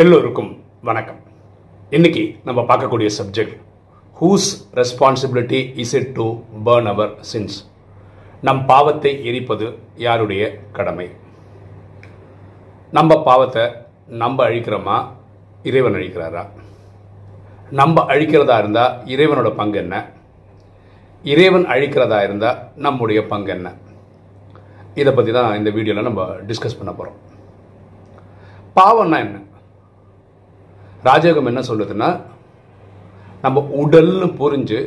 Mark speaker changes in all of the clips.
Speaker 1: எல்லோருக்கும் வணக்கம். இன்னைக்கு நம்ம பார்க்கக்கூடிய subject whose responsibility is it to burn our sins நம் பாவத்தை எரிப்பது யாருடைய கடமை? நம்ம பாவத்தை நம்ம அழிக்கிறோமா? இறைவன் அழிக்கிறாரா? நம்ம அழிக்கிறதா இருந்தால் இறைவனோட பங்கு என்ன? இறைவன் அழிக்கிறதா இருந்தால் நம்முடைய பங்கு என்ன? இதை பற்றி தான் இந்த வீடியோவில் நம்ம டிஸ்கஸ் பண்ண போகிறோம் பாவம்னா என்ன? ராஜயோகம் என்ன சொல்லுதுன்னா நம்ம உடல்னு புரிஞ்சு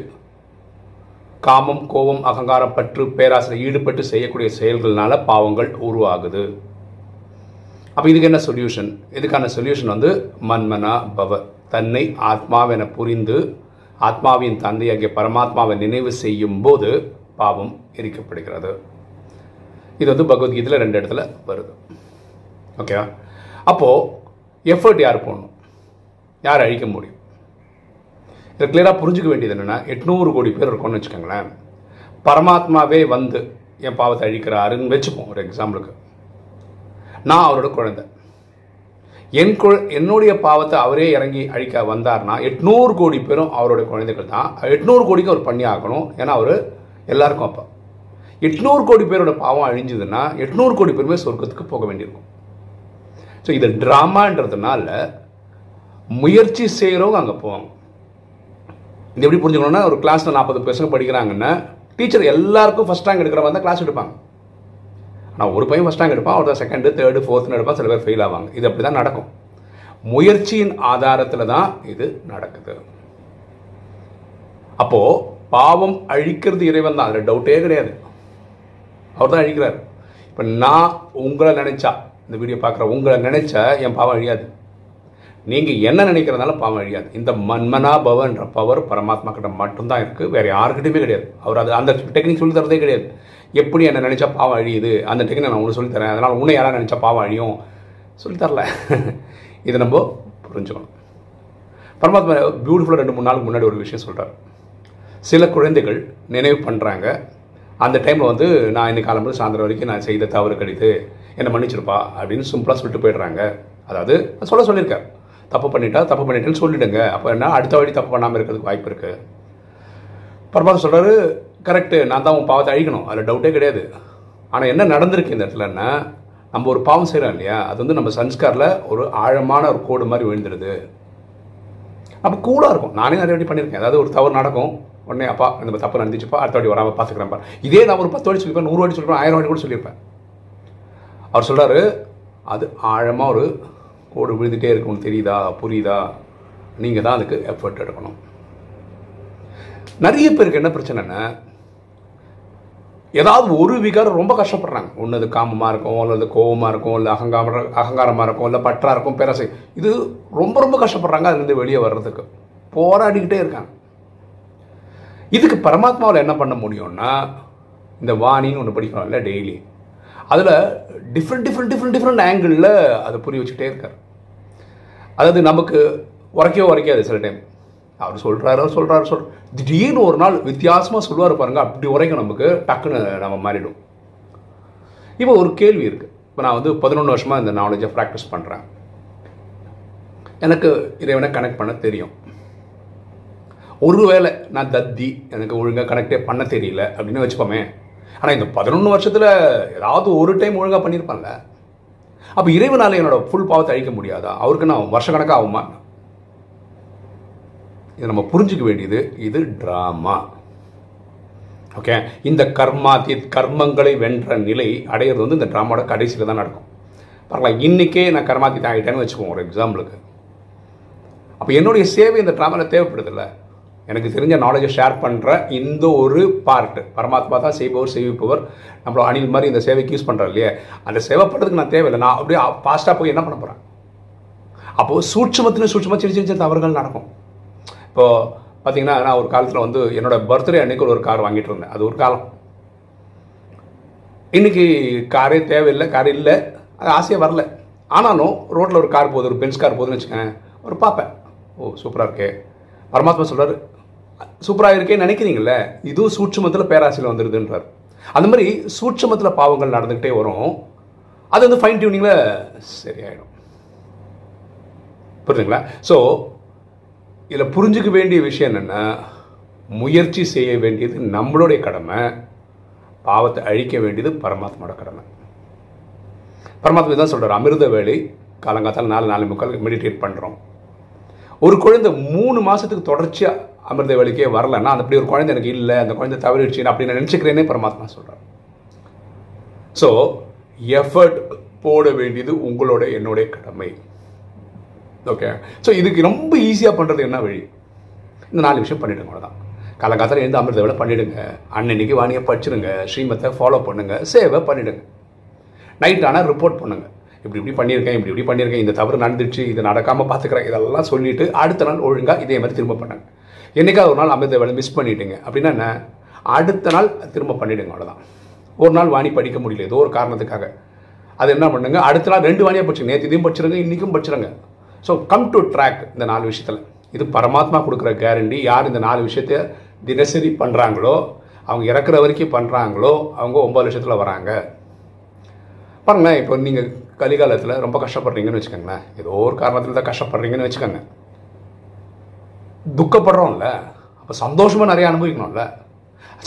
Speaker 1: காமம் கோபம் அகங்காரம் பற்று பேராசிரியர் ஈடுபட்டு செய்யக்கூடிய செயல்கள்னால பாவங்கள் உருவாகுது. அப்போ இதுக்கு என்ன சொல்யூஷன் இதுக்கான சொல்யூஷன் வந்து மன்மனா பவ. தன்னை ஆத்மாவென புரிந்து ஆத்மாவின் தந்தையாகிய பரமாத்மாவை நினைவு செய்யும் போது பாவம் எரிக்கப்படுகிறது. இது வந்து பகவத்கீதையில் ரெண்டு இடத்துல வருது. ஓகேவா அப்போது எஃபர்ட் யார் போடணும்? யார் அழிக்க முடியும்? இதை கிளியராக புரிஞ்சுக்க வேண்டியது என்னென்னா எட்நூறு கோடி பேர் இருக்கோம்னு வச்சுக்கோங்களேன். பரமாத்மாவே வந்து என் பாவத்தை அழிக்கிறாருன்னு வச்சுப்போம் ஒரு எக்ஸாம்பிளுக்கு நான் அவரோட குழந்தை. என் கு என்னுடைய பாவத்தை அவரே இறங்கி அழிக்க வந்தார்னா எட்நூறு கோடி பேரும் அவருடைய குழந்தைகள் தான். எட்நூறு கோடிக்கு அவர் பண்ணி ஆகணும் ஏன்னா அவர் எல்லாருக்கும் அப்போ. எட்நூறு கோடி பேரோட பாவம் அழிஞ்சதுன்னா எட்நூறு கோடி பேருமே சொர்க்கத்துக்கு போக வேண்டியிருக்கும். ஸோ இது ட்ராமான்றதுனால முயற்சி செய்கிறவங்க அங்கே போவாங்க. இது எப்படி புரிஞ்சுக்கணும்னா ஒரு கிளாஸில் நாற்பது பசங்க படிக்கிறாங்கன்னா டீச்சர் எல்லாருக்கும் ஃபஸ்ட் ரேங்க் எடுக்கிறவங்க தான் கிளாஸ் எடுப்பாங்க. ஆனால் ஒரு பையன் ஃபஸ்ட் ரேங்க் எடுப்பான் ஒருத்தர் செகண்டு தேர்டு ஃபோர்த்துன்னு எடுப்பான் சில பேர் ஃபெயில் ஆவாங்க. இது அப்படி தான் நடக்கும். முயற்சியின் ஆதாரத்தில் தான் இது நடக்குது. அப்போது பாவம் அழிக்கிறது இறைவன் தான். அதில் டவுட்டே கிடையாது. அவர் தான் அழிக்கிறார். இப்போ நான் உங்களை நினைச்சா இந்த வீடியோ பார்க்குற உங்களை நினைச்சா என் பாவம் அழியாது. நீங்கள் என்ன நினைக்கிறதுனால பாவம் அழியாது. இந்த மன்மனா பவன்ற பவர் பரமாத்மா கிட்ட மட்டும்தான் இருக்குது வேறு யாருக்கிட்டையுமே கிடையாது. அவர் அது அந்த டெக்னிக் சொல்லி தரதே கிடையாது. எப்படி என்ன நினச்சா பாவம் அழியுது? அந்த டெக்னிக் நான் உங்களுக்கு சொல்லித்தரேன் அதனால் உன்னை யாராவது நினைச்சா பாவம் அழியும்? சொல்லி தரல. இதை நம்ம புரிஞ்சுக்கணும். பரமாத்மா பியூட்டிஃபுல்லாக ரெண்டு மூணு நாளுக்கு முன்னாடி ஒரு விஷயம் சொல்கிறார் சில குழந்தைகள் நினைவு பண்ணுறாங்க அந்த டைமில் வந்து நான் இன்னைக்கு காலம்பு சாயந்தரம் வரைக்கும் நான் செய்த தவறு கிடைத்து என்னை மன்னிச்சிருப்பா அப்படின்னு சிம்பிளாக சொல்லிட்டு போயிடுறாங்க. அதாவது சொல்ல சொல்லியிருக்கார் தப்பு பண்ணிட்டா தப்பு பண்ணிட்டேன்னு சொல்லிடுங்க. அப்போ என்ன? அடுத்த வாட்டி தப்பு பண்ணாமல் இருக்கிறதுக்கு வாய்ப்பு இருக்குது பரமாத்மா சொல்கிறாரு கரெக்டு நான் தான் உன் பாவத்தை அழிக்கணும். அதில் டவுட்டே கிடையாது. ஆனால் என்ன நடந்திருக்கு இந்த இடத்துலன்னா நம்ம ஒரு பாவம் செய்கிறோம் இல்லையா? அது வந்து நம்ம சன்ஸ்காரில் ஒரு ஆழமான ஒரு கோடு மாதிரி விழுந்துடுது அப்போ கூலாக இருக்கும். நானே நிறைய வாட்டி பண்ணியிருக்கேன். அதாவது ஒரு தவறு நடக்கும். உடனே அப்பா இந்த தப்பு நடந்துச்சுப்பா அடுத்த வாட்டி வராமல் பார்த்துக்கிறேன்ப்பா இதே நான் ஒரு பத்து வாட்டி சொல்லியிருப்பேன் நூறு வாட்டி சொல்லியிருப்பேன் ஆயிரம் வாட்டி கூட சொல்லியிருப்பேன். அவர் சொல்கிறாரு அது ஆழமாக ஒரு ஓடு விழுந்துகிட்டே இருக்கும்னு தெரியுதா? புரியுதா? நீங்கள் தான் அதுக்கு எஃபர்ட் எடுக்கணும். நிறைய பேருக்கு என்ன பிரச்சனைன்னா ஏதாவது ஒரு விகாரம் ரொம்ப கஷ்டப்படுறாங்க. ஒன்று அது காமமாக இருக்கும் இல்லை அது கோபமாக இருக்கும் இல்லை அகங்கார அகங்காரமாக இருக்கும் இல்லை பற்றா இருக்கும் பேராசை. இது ரொம்ப ரொம்ப கஷ்டப்படுறாங்க அதுலேருந்து வெளியே வர்றதுக்கு. போராடிக்கிட்டே இருக்காங்க. இதுக்கு பரமாத்மாவில் என்ன பண்ண முடியும்னா இந்த வாணின்னு ஒன்று படிக்கிறோம்ல டெய்லி அதில் டிஃப்ரெண்ட் டிஃப்ரெண்ட் டிஃப்ரெண்ட் டிஃப்ரெண்ட் ஆங்கிளில் அதை புரிய வச்சுக்கிட்டே இருக்கார். அதாவது நமக்கு உரைக்கவே உரைக்காது சில டைம் அவர் சொல்கிறாரு சொல்கிறாரு சொல். திடீர்னு ஒரு நாள் வித்தியாசமாக சொல்லுவார் பாருங்க அப்படி உரைக்கும் நமக்கு டக்குன்னு நம்ம மாறிடும் இப்போ ஒரு கேள்வி இருக்குது இப்போ நான் வந்து பதினொன்று வருஷமாக இந்த நாலேஜை ப்ராக்டிஸ் பண்ணுறேன் எனக்கு இறைவனை கனெக்ட் பண்ண தெரியும். ஒருவேளை நான் தத்தி எனக்கு ஒழுங்காக கனெக்டே பண்ண தெரியல அப்படின்னு வச்சுப்போமே ஆனால் இந்த பதினொன்று வருஷத்தில் ஏதாவது ஒரு டைம் ஒழுங்காக பண்ணியிருப்பேன்ல அப்போ இறைவனால் என்னோட ஃபுல் பாவத்தை அழிக்க முடியாதா? அவருக்கு நான் வருஷக்கணக்காக ஆகுமா இதை நம்ம புரிஞ்சுக்க வேண்டியது இது ட்ராமா ஓகே இந்த கர்மாத்தி கர்மங்களை வென்ற நிலை அடையிறது வந்து இந்த ட்ராமாவோட கடைசியில் தான் நடக்கும். பார்க்கலாம் இன்றைக்கே நான் கர்மாத்தி ஆகிட்டேன்னு வச்சுக்கோங்க ஒரு எக்ஸாம்பிளுக்கு அப்போ என்னுடைய சேவை இந்த ட்ராமாவில் தேவைப்படுதில்லை? எனக்கு தெரிஞ்ச நாலேஜை ஷேர் பண்ணுற இந்த ஒரு பார்ட் பரமாத்மா தான் செய்பவர் செய்விப்பவர் நம்மளோட அணில் மாதிரி இந்த சேவைக்கு யூஸ் பண்ணுறோம் இல்லையா. அந்த சேவைப்படுறதுக்கு நான் தேவையில்லை. நான் அப்படியே ஃபாஸ்ட்டாக போய் என்ன பண்ண போகிறேன் அப்போது சூட்சமத்திலும் சூட்சமாக சின்ன சின்ன தவறுகள் நடக்கும். இப்போது பார்த்தீங்கன்னா நான் ஒரு காலத்தில் வந்து என்னோடய பர்த்டே அன்னைக்கு ஒரு கார் வாங்கிட்டு இருந்தேன். அது ஒரு காலம். இன்றைக்கி காரே தேவையில்லை கார் இல்லை. அது ஆசையாக வரல. ஆனாலும் ரோட்டில் ஒரு கார் போகுது ஒரு பென்ஸ் கார் போகுதுன்னு வச்சுக்கேன் ஒரு பார்ப்பேன். ஓ சூப்பராக இருக்கே. பரமாத்மா சொல்கிறார் சூப்பராக இருக்கேன்னு நினைக்கிறீங்கள இதுவும் சூட்சமத்தில் பேராசையில் வந்துடுதுன்றார் அந்த மாதிரி சூட்சமத்தில் பாவங்கள் நடந்துக்கிட்டே வரும். அது வந்து ஃபைன் டியூனிங்கில் சரியாயிடும். புரியுதுங்களா ஸோ இதில் புரிஞ்சுக்க வேண்டிய விஷயம் என்னென்னா முயற்சி செய்ய வேண்டியது நம்மளுடைய கடமை. பாவத்தை அழிக்க வேண்டியது பரமாத்மாவோட கடமை. பரமாத்மா தான் சொல்கிறார் அமிர்த வேலை காலங்காத்தால் நாலு நாலு முக்கால் மெடிடேட் பண்ணுறோம் ஒரு குழந்தை மூணு மாதத்துக்கு தொடர்ச்சியாக அமிர்த வழிக்கே வரலன்னா அந்த அப்படி ஒரு குழந்தை எனக்கு இல்லை அந்த குழந்தை தவறிடுச்சு அப்படி நான் நினச்சிக்கிறேனே பரமாத்மா சொல்கிறார் ஸோ எஃபர்ட் போட வேண்டியது உங்களோட என்னுடைய கடமை. ஓகே ஸோ இதுக்கு ரொம்ப ஈஸியாக பண்ணுறது என்ன வழி? இந்த நாலு விஷயம் பண்ணிவிடுங்க அவ்வளோதான் காலங்காலத்தில் எழுந்து அமிர்த வேலை பண்ணிவிடுங்க அன்னன்னைக்கு வாணியை படிச்சிடுங்க ஸ்ரீமத்தை ஃபாலோ பண்ணுங்கள் சேவை பண்ணிவிடுங்க நைட் ஆனால் ரிப்போர்ட் பண்ணுங்கள் இப்படி இப்படி பண்ணியிருக்கேன் இப்படி இப்படி பண்ணியிருக்கேன். இந்த தவறு நடந்துச்சு இது நடக்காமல் பார்த்துக்கிறேன் இதெல்லாம் சொல்லிவிட்டு அடுத்த நாள் ஒழுங்காக இதே மாதிரி திரும்ப பண்ணுங்க. என்னைக்காவது ஒரு நாள் அமிர்த வேலை மிஸ் பண்ணிட்டீங்க. அப்படின்னா என்ன? அடுத்த நாள் திரும்ப பண்ணிவிடுங்க அவ்வளோதான் ஒரு நாள் வாணி படிக்க முடியல ஏதோ ஒரு காரணத்துக்காக. அது என்ன பண்ணுங்க? அடுத்த நாள் ரெண்டு வாணியாக படிச்சுங்க. நேற்று இதையும் படிச்சிருங்க இன்றைக்கும் படிச்சிருங்க. ஸோ கம் டு ட்ராக் இந்த நாலு விஷயத்தில். இது பரமாத்மா கொடுக்குற கேரண்டி யார் இந்த நாலு விஷயத்த தினசரி பண்ணுறாங்களோ அவங்க இறக்குற வரைக்கும் பண்ணுறாங்களோ அவங்க ஒம்பது லட்சத்தில் வராங்க. பாருங்களேன் இப்போ நீங்கள் கலிகாலத்தில் ரொம்ப கஷ்டப்படுறீங்கன்னு வச்சுக்கோங்களேன். ஏதோ ஒரு காரணத்தில் தான் கஷ்டப்படுறீங்கன்னு வச்சுக்கோங்க. துக்கப்படுறோம்ல அப்போ சந்தோஷமாக நிறைய அனுபவிக்கணும்ல.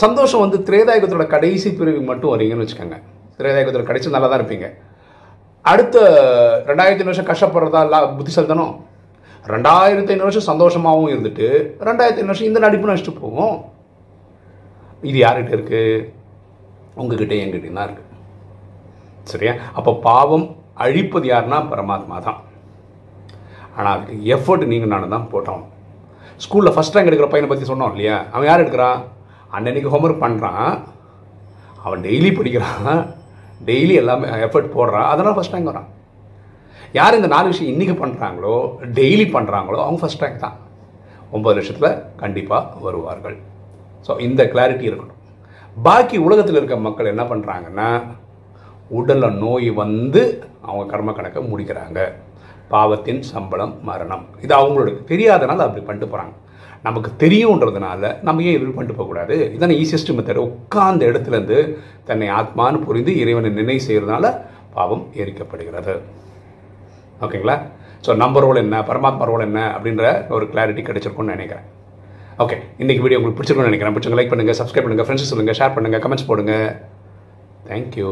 Speaker 1: சந்தோஷம் வந்து திரேதாயுகத்தோட கடைசி பிரிவு மட்டும் வரீங்கன்னு வச்சுக்கோங்க. திரேதாயுகத்தோட கடைசி நல்லா தான் இருப்பீங்க. அடுத்த ரெண்டாயிரத்தி ஐநூறு வருஷம் கஷ்டப்படுறதா இல்லை புத்திசாலித்தனம்? ரெண்டாயிரத்தி ஐநூறு வருஷம் சந்தோஷமாகவும் இருந்துட்டு ரெண்டாயிரத்தி ஐநூறு வருஷம் இந்த நடிப்பு நடிச்சுட்டு போகும் இது யார்கிட்ட இருக்குது உங்ககிட்ட என்கிட்ட தான் இருக்குது சரியா? அப்போ பாவம் அழிப்பது யாருன்னா பரமாத்மா தான். ஆனால் அதுக்கு எஃபர்ட் நீங்கள் நான் தான் போட்டோம். ஸ்கூலில் ஃபஸ்ட் ரேங்க் எடுக்கிற பையனை பற்றி சொன்னோம் இல்லையா? அவன் யார் எடுக்கிறான்? அன்னன்னைக்கு ஹோம்ஒர்க் பண்ணுறான் அவன் டெய்லி படிக்கிறான். டெய்லி எல்லாமே எஃபர்ட் போடுறான். அதனால் ஃபஸ்ட் ரேங்க் வரான். யார் இந்த நாலு விஷயம் இன்றைக்கி பண்ணுறாங்களோ டெய்லி பண்ணுறாங்களோ அவங்க ஃபஸ்ட் ரேங்க் தான். ஒம்பது லட்சத்தில் கண்டிப்பாக வருவார்கள். ஸோ இந்த கிளாரிட்டி இருக்கணும். பாக்கி உலகத்தில் இருக்க மக்கள் என்ன பண்ணுறாங்கன்னா உடலில் நோய் வந்து அவங்க கர்ம கணக்கை முடிக்கிறாங்க. பாவத்தின் சம்பளம் மரணம். இது அவங்களோட தெரியாதனால அப்படி பண்ணிட்டு போகிறாங்க நமக்கு தெரியுன்றதுனால நம்ம ஏன் இது பண்ணிட்டு போகக்கூடாது? இதான ஈஸியஸ்ட் மெத்தட் உட்கார்ந்த இடத்துலேருந்து தன்னை ஆத்மான்னு புரிந்து இறைவனை நினைவு செய்கிறதுனால பாவம் எரிக்கப்படுகிறது ஓகேங்களா? ஸோ நம்ம ரோல் என்ன? பரமாத்மா ரோல் என்ன? அப்படின்ற ஒரு கிளாரிட்டி கிடைச்சிருக்கும்னு நினைக்கிறேன். ஓகே இன்றைக்கி வீடியோ உங்களுக்கு பிடிச்சிருக்கும்னு நினைக்கிறேன். பிடிச்சவங்க லைக் பண்ணுங்கள் சப்ஸ்கிரைப் பண்ணுங்கள் ஃப்ரெண்ட்ஸ் சொல்லுங்கள் ஷேர் பண்ணுங்கள் கமெண்ட்ஸ் போடுங்க. தேங்க்யூ